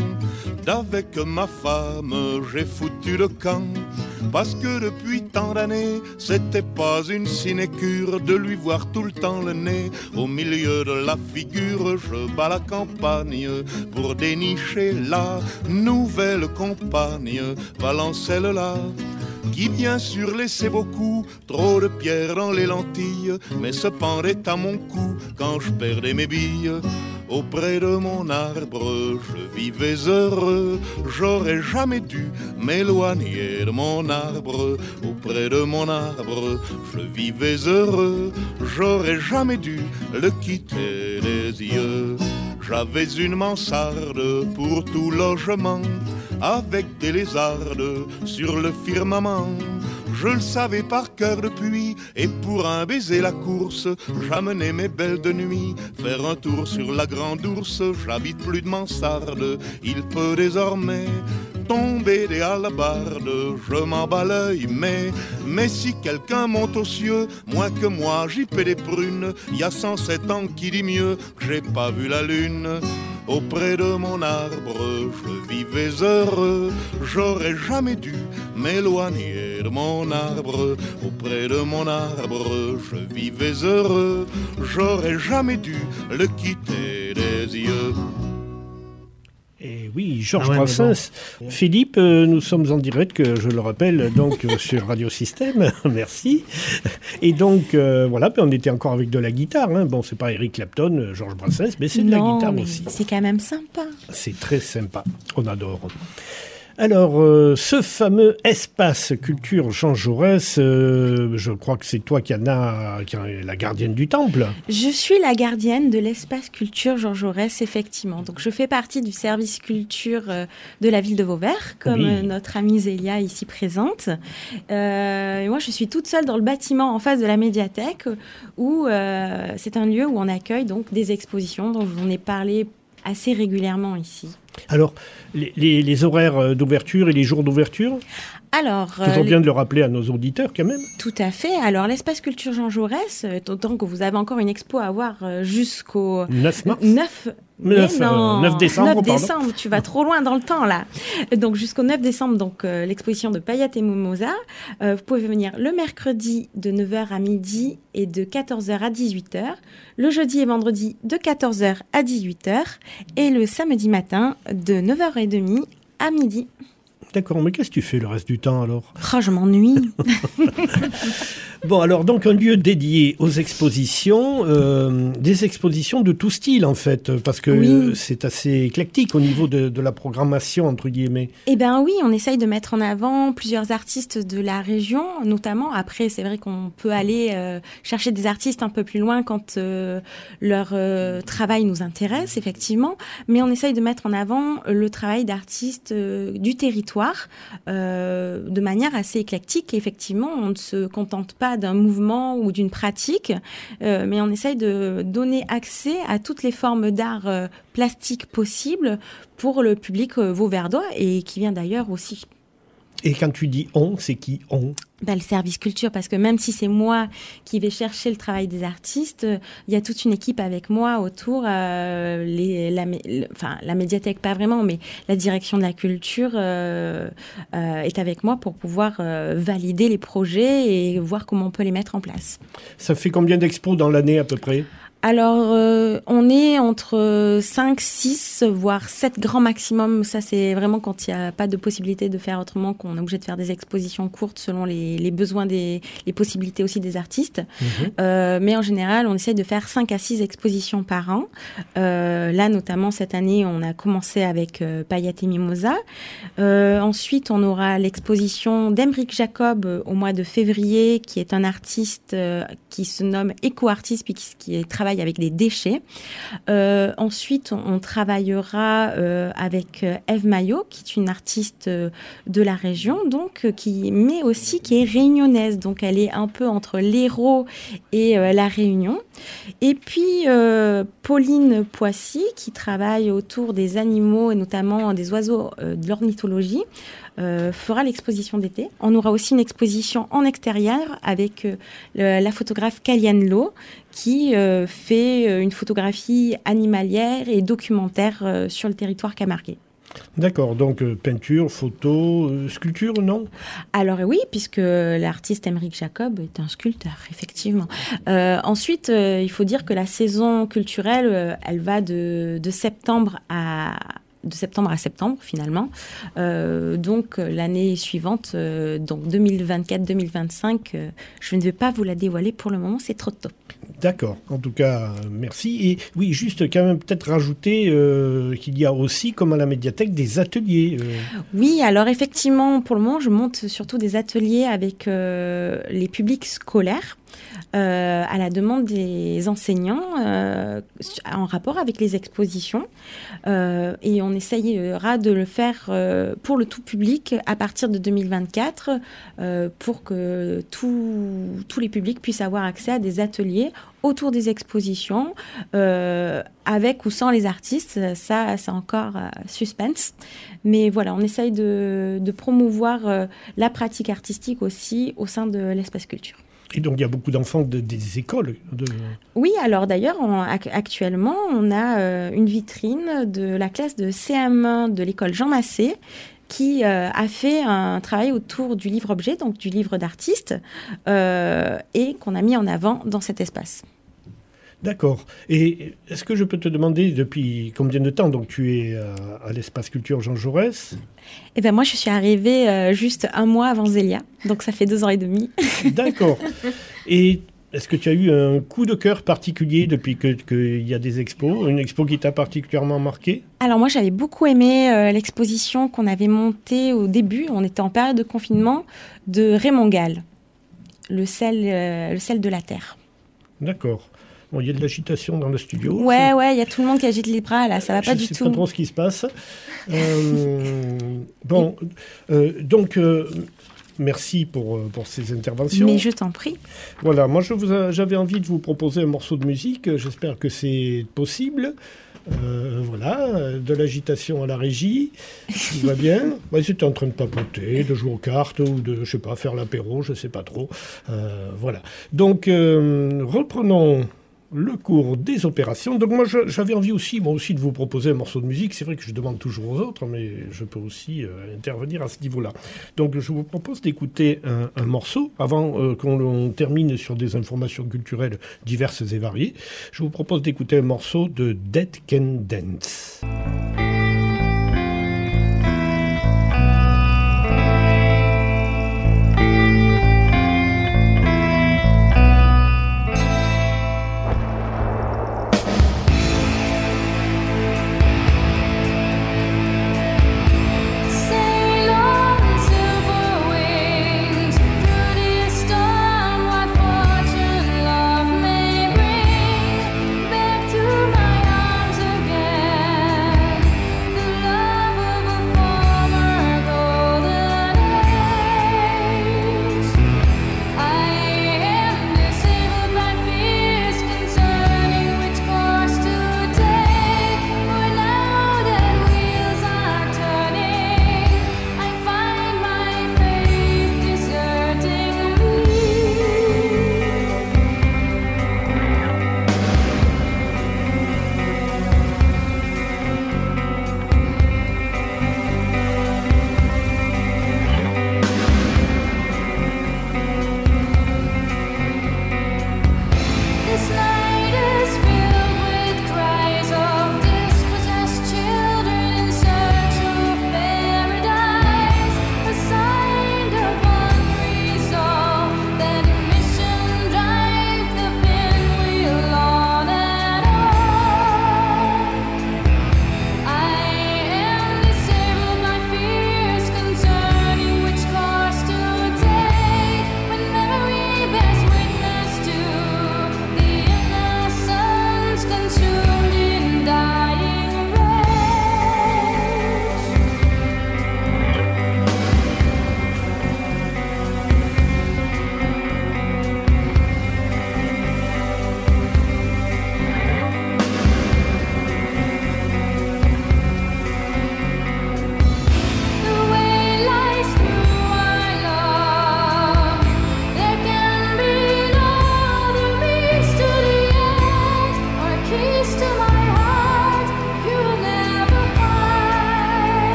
D'avec ma femme, j'ai foutu le camp. Parce que depuis tant d'années, c'était pas une sinécure de lui voir tout le temps le nez au milieu de la figure. Je bats la campagne pour dénicher la nouvelle compagne, Valencelle là qui bien sûr laissait beaucoup trop de pierres dans les lentilles, mais se pendait à mon cou quand je perdais mes billes. Auprès de mon arbre, je vivais heureux, j'aurais jamais dû m'éloigner de mon arbre. Auprès de mon arbre, je vivais heureux, j'aurais jamais dû le quitter des yeux. J'avais une mansarde pour tout logement, avec des lézardes sur le firmament. Je le savais par cœur depuis, et pour un baiser la course, j'amenais mes belles de nuit faire un tour sur la grande ours. J'habite plus de mansarde, il peut désormais tomber des hallebardes. Je m'en bats l'œil, mais, si quelqu'un monte aux cieux, moins que moi, j'y paie des prunes. Y a 107 ans qui dit mieux j'ai pas vu la lune. Auprès de mon arbre, je vivais heureux, j'aurais jamais dû m'éloigner de mon arbre. Auprès de mon arbre, je vivais heureux, j'aurais jamais dû le quitter des yeux. Et oui, Georges Ah ouais, Brassens. Philippe, euh, nous sommes en direct, que je le rappelle, donc euh, sur Radio Système. [laughs] Merci. Et donc, euh, voilà, on était encore avec de la guitare. hein. Bon, c'est pas Eric Clapton, euh, Georges Brassens, mais c'est de la guitare aussi. C'est quand même sympa. C'est très sympa. On adore. Alors, euh, ce fameux espace culture Jean Jaurès, euh, je crois que c'est toi qui en a, qui en est la gardienne du temple. Je suis la gardienne de l'espace culture Jean Jaurès, effectivement. Donc, je fais partie du service culture euh, de la ville de Vauvert, comme Oui. notre amie Zélia ici présente. Et moi, je suis toute seule dans le bâtiment en face de la médiathèque, où c'est un lieu où on accueille donc des expositions dont je vous ai parlé assez régulièrement ici. Alors, les, les- horaires euh, d'ouverture et les jours d'ouverture, Alors, euh, toujours bien de le rappeler à nos auditeurs quand même. Tout à fait. Alors, l'espace culture Jean Jaurès, euh, d'autant que vous avez encore une expo à voir euh, jusqu'au 9 mars 9, Neuf, mais non, euh, 9 décembre, 9 pardon. décembre, tu vas trop loin dans le temps là. Donc jusqu'au 9 décembre, donc euh, l'exposition de Payette et Mimosa. Euh, vous pouvez venir le mercredi de 9h à midi et de 14h à 18h. Le jeudi et vendredi de 14h à 18h. Et le samedi matin de 9h30 à midi. D'accord, mais qu'est-ce que tu fais le reste du temps alors? Oh, je m'ennuie. [laughs] Bon, alors donc un lieu dédié aux expositions, euh, des expositions de tout style en fait, parce que Oui. c'est assez éclectique au niveau de, de la programmation entre guillemets. Eh bien oui, on essaye de mettre en avant plusieurs artistes de la région, notamment. Après, c'est vrai qu'on peut aller euh, chercher des artistes un peu plus loin quand euh, leur travail nous intéresse, effectivement. Mais on essaye de mettre en avant le travail d'artistes du territoire de manière assez éclectique. Et effectivement, on ne se contente pas d'un mouvement ou d'une pratique, euh, mais on essaye de donner accès à toutes les formes d'art euh, plastique possibles pour le public euh, vauverdois et qui vient d'ailleurs aussi. Et quand tu dis on, c'est qui on bah, le service culture, parce que même si c'est moi qui vais chercher le travail des artistes, euh, il y a toute une équipe avec moi autour, euh, les, la, le- enfin la médiathèque pas vraiment, mais la direction de la culture euh, euh, est avec moi pour pouvoir valider les projets et voir comment on peut les mettre en place. Ça fait combien d'expos dans l'année à peu près? Alors, euh, on est entre 5, 6, voire 7 grands maximum. Ça, c'est vraiment quand il n'y a pas de possibilité de faire autrement, qu'on est obligé de faire des expositions courtes selon les, les besoins, des, les possibilités aussi des artistes. Euh, mais en général, on essaye de faire 5 à 6 expositions par an. Euh, là, notamment, cette année, on a commencé avec euh, Payette et Mimosa. Euh, ensuite, on aura l'exposition d'Emeric Jacob euh, au mois de février, qui est un artiste euh, qui se nomme éco-artiste, puis qui, qui travaille avec des déchets. Euh, ensuite, on, travaillera euh, avec euh, Eve Maillot, qui est une artiste de la région, donc qui, mais aussi qui est réunionnaise. Donc, elle est un peu entre l'Hérault et la Réunion. Et puis Pauline Poissy, qui travaille autour des animaux et notamment des oiseaux de l'ornithologie, euh, fera l'exposition d'été. On aura aussi une exposition en extérieur avec euh, le- la photographe Kaliane Lo, qui euh, fait une photographie animalière et documentaire sur le territoire camarguais. D'accord, donc euh, peinture, photo, euh, sculpture, non? Alors oui, puisque l'artiste Émeric Jacob est un sculpteur, effectivement. Euh, ensuite, il faut dire que la saison culturelle, elle va de, de septembre à de septembre à septembre finalement. Euh, donc euh, l'année suivante, euh, donc 2024-2025, euh, je ne vais pas vous la dévoiler pour le moment, c'est trop tôt. D'accord, en tout cas, merci. Et oui, juste quand même peut-être rajouter qu'il y a aussi, comme à la médiathèque, des ateliers. Oui, alors effectivement, pour le moment, je monte surtout des ateliers avec les publics scolaires. Euh, à la demande des enseignants euh, en rapport avec les expositions. Euh, et on essayera de le faire pour le tout public à partir de 2024 euh, pour que tous- les publics puissent avoir accès à des ateliers autour des expositions avec ou sans les artistes. Ça c'est encore euh, suspense. Mais voilà, on essaye de, promouvoir la pratique artistique aussi au sein de l'espace culture. Et donc il y a beaucoup d'enfants de- des écoles. Oui, alors d'ailleurs, actuellement, on a euh, une vitrine de la classe de CM1 de l'école Jean Massé qui euh, a fait un travail autour du livre-objet, donc du livre d'artiste, euh, et qu'on a mis en avant dans cet espace. D'accord. Et est-ce que je peux te demander depuis combien de temps donc tu es à, à l'espace culture Jean Jaurès? Eh bien, moi, je suis arrivée euh, juste un mois avant Zélia, donc ça fait deux ans et demi. [laughs] D'accord. Et est-ce que tu as eu un coup de cœur particulier depuis que- qu'il y a des expos? Une expo qui t'a particulièrement marqué? Alors moi j'avais beaucoup aimé euh, l'exposition qu'on avait montée au début, on était en période de confinement, de Raymond Gall, le sel, euh, le sel de la terre. D'accord. Bon, il y a de l'agitation dans le studio. Ouais, ouais, il y a tout le monde qui agite les bras là, ça va pas je du sais tout. pas trop ce qui se passe. Euh, bon, euh, donc euh, merci pour, pour ces interventions. Mais je t'en prie. Voilà, moi je j'avais envie de vous proposer un morceau de musique. J'espère que c'est possible. Euh, voilà, de l'agitation à la régie, tout va bien. [laughs] Moi, j'étais en train de papoter, de jouer aux cartes ou de, je sais pas, faire l'apéro, je sais pas trop. Euh, voilà. Donc, euh, reprenons le cours des opérations. Donc moi, j'avais envie aussi, moi aussi, de vous proposer un morceau de musique. C'est vrai que je demande toujours aux autres, mais je peux aussi euh, intervenir à ce niveau-là. Donc je vous propose d'écouter un, morceau avant euh, qu'on termine sur des informations culturelles diverses et variées. Je vous propose d'écouter un morceau de Dead Can Dance.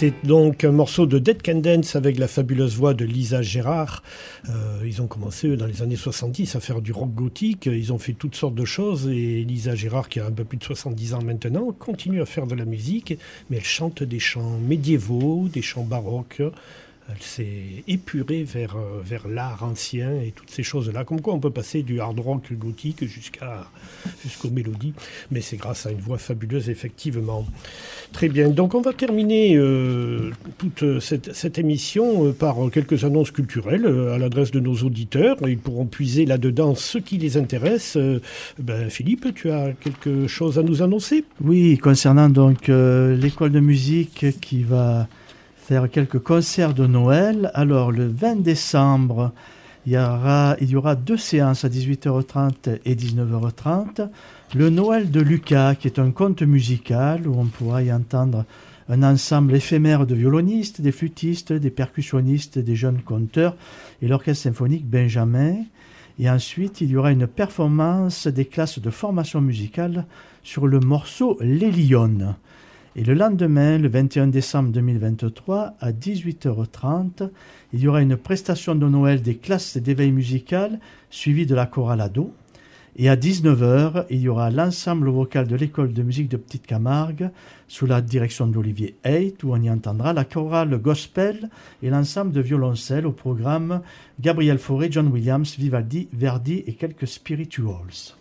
C'était donc un morceau de Dead Can Dance avec la fabuleuse voix de Lisa Gérard. Euh, ils ont commencé dans les années 70 à faire du rock gothique. Ils ont fait toutes sortes de choses et Lisa Gérard, qui a un peu plus de 70 ans maintenant, continue à faire de la musique, mais elle chante des chants médiévaux, des chants baroques. Elle s'est épurée vers, euh, vers l'art ancien et toutes ces choses-là. Comme quoi on peut passer du hard rock gothique jusqu'à, jusqu'aux mélodies. Mais c'est grâce à une voix fabuleuse, effectivement. Très bien. Donc on va terminer euh, toute cette, cette émission euh, par quelques annonces culturelles à l'adresse de nos auditeurs. Ils pourront puiser là-dedans ce qui les intéresse. Ben, Philippe, tu as quelque chose à nous annoncer? Oui, concernant donc l'école de musique qui va quelques concerts de Noël. Alors, le 20 décembre, il y aura, il y aura deux séances à 18h30 et 19h30. Le Noël de Lucas, qui est un conte musical où on pourra y entendre un ensemble éphémère de violonistes, des flûtistes, des percussionnistes, des jeunes conteurs et l'orchestre symphonique Benjamin. Et ensuite, il y aura une performance des classes de formation musicale sur le morceau Les. Et le lendemain, le 21 décembre 2023, à 18h30, il y aura une prestation de Noël des classes d'éveil musical suivie de la chorale ado. Et à 19h, il y aura l'ensemble vocal de l'école de musique de Petite Camargue sous la direction d'Olivier Haidt où on y entendra la chorale gospel et l'ensemble de violoncelle au programme Gabriel Fauré, John Williams, Vivaldi, Verdi et quelques spirituals.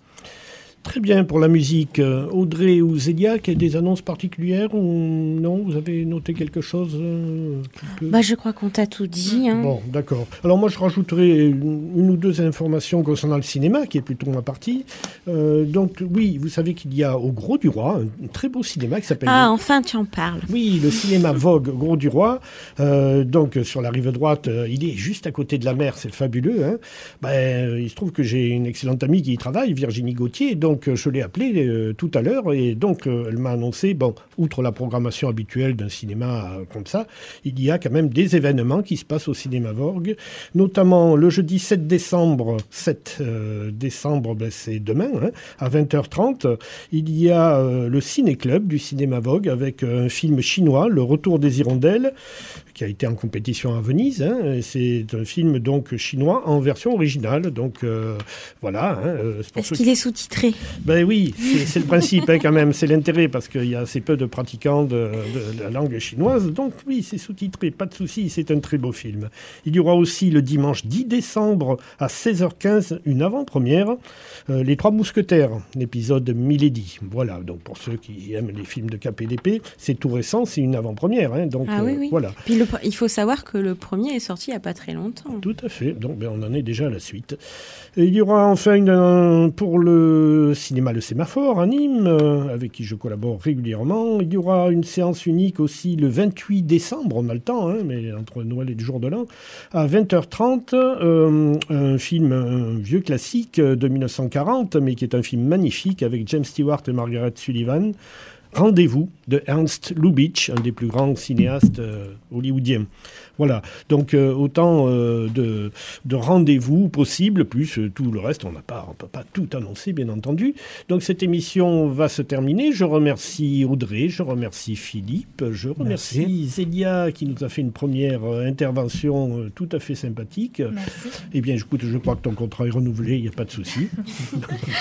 Très bien pour la musique. Euh, Audrey ou Zéliac, des annonces particulières ou non? Vous avez noté quelque chose euh, Bah, je crois qu'on t'a tout dit. Hein. Bon, d'accord. Alors moi, je rajouterai une, ou deux informations concernant le cinéma, qui est plutôt ma partie. Euh, donc oui, vous savez qu'il y a au Gros du Roi un, très beau cinéma qui s'appelle... Ah, enfin, tu en parles. Oui, le cinéma [laughs] Vogue, Gros du Roi. Euh, donc, sur la rive droite, il est juste à côté de la mer, c'est fabuleux. Hein. Ben, il se trouve que j'ai une excellente amie qui y travaille, Virginie Gauthier. Donc, euh, je l'ai appelée euh, tout à l'heure et donc, euh, elle m'a annoncé, bon, outre la programmation habituelle d'un cinéma comme ça, il y a quand même des événements qui se passent au cinéma Vogue, notamment le jeudi 7 décembre, 7 euh, décembre, ben, c'est demain, hein, à 20h30, il y a le Ciné-Club du cinéma Vogue avec un film chinois, Le Retour des Hirondelles, qui a été en compétition à Venise. hein, c'est un film donc chinois en version originale. Donc euh, voilà. hein, Est-ce qu'il est sous-titré? Ben oui, c'est le principe hein, quand même, c'est l'intérêt parce qu'il y a assez peu de pratiquants de, de la langue chinoise. Donc oui, c'est sous-titré, pas de souci, c'est un très beau film. Il y aura aussi le dimanche 10 décembre à 16h15 une avant-première, euh, Les Trois Mousquetaires, l'épisode Milady. Voilà, donc pour ceux qui aiment les films de KPDP, c'est tout récent, c'est une avant-première. hein, donc Ah oui, euh, oui. voilà. Puis le pr- il faut savoir que le premier est sorti il n'y a pas très longtemps. Tout à fait. Donc, ben, on en est déjà à la suite. Il y aura enfin pour le cinéma Le Sémaphore à Nîmes, euh, avec qui je collabore régulièrement. Il y aura une séance unique aussi le 28 décembre, on a le temps, hein, mais entre Noël et le jour de l'an, à 20h30, euh, un film, vieux classique de 1940, mais qui est un film magnifique avec James Stewart et Margaret Sullivan. Rendez-vous de Ernst Lubitsch, un des plus grands cinéastes euh, hollywoodiens. Voilà, donc euh, autant euh, de, de rendez-vous possibles, plus euh, tout le reste, on n'a pas, on peut pas tout annoncer, bien entendu. Donc cette émission va se terminer. Je remercie Audrey, je remercie Philippe, je remercie Zélia qui nous a fait une première intervention euh, tout à fait sympathique. Merci. Eh bien, écoute, je crois que ton contrat est renouvelé, il n'y a pas de souci. [laughs]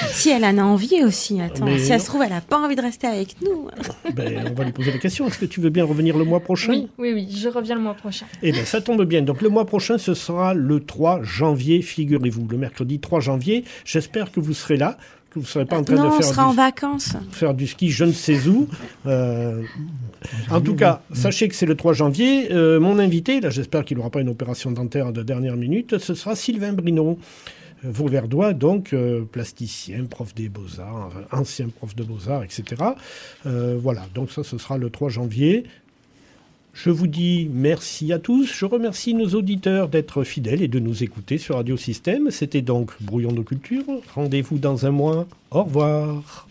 Si elle en a envie aussi, attends. Mais si elle non. se trouve, elle n'a pas envie de rester avec nous. ben, on va lui poser la question. Est-ce que tu veux bien revenir le mois prochain? Oui, oui, oui, je reviens le mois prochain. Eh bien, ça tombe bien. Donc, le mois prochain, ce sera le 3 janvier, figurez-vous. Le mercredi 3 janvier. J'espère que vous serez là, que vous ne serez pas en train non, de on faire sera du, en vacances. faire du ski je ne sais où. Euh, en tout cas, sachez que c'est le 3 janvier. Euh, mon invité, là, j'espère qu'il n'aura pas une opération dentaire de dernière minute, ce sera Sylvain Brino. Euh, Vauverdois, donc euh, plasticien, prof des beaux-arts, ancien prof de beaux-arts, etc. Euh, voilà, donc ça, ce sera le 3 janvier. Je vous dis merci à tous. Je remercie nos auditeurs d'être fidèles et de nous écouter sur Radio Système. C'était donc Brouillon de Culture. Rendez-vous dans un mois. Au revoir.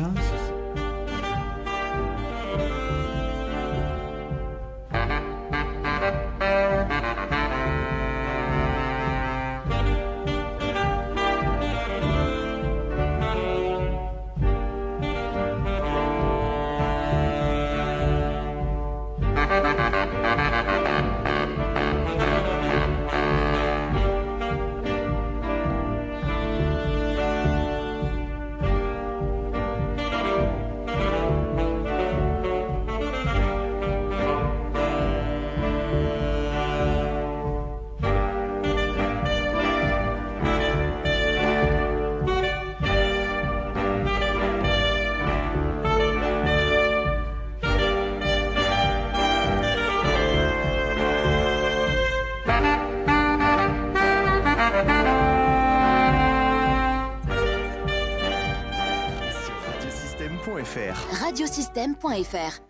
radiosystème.fr.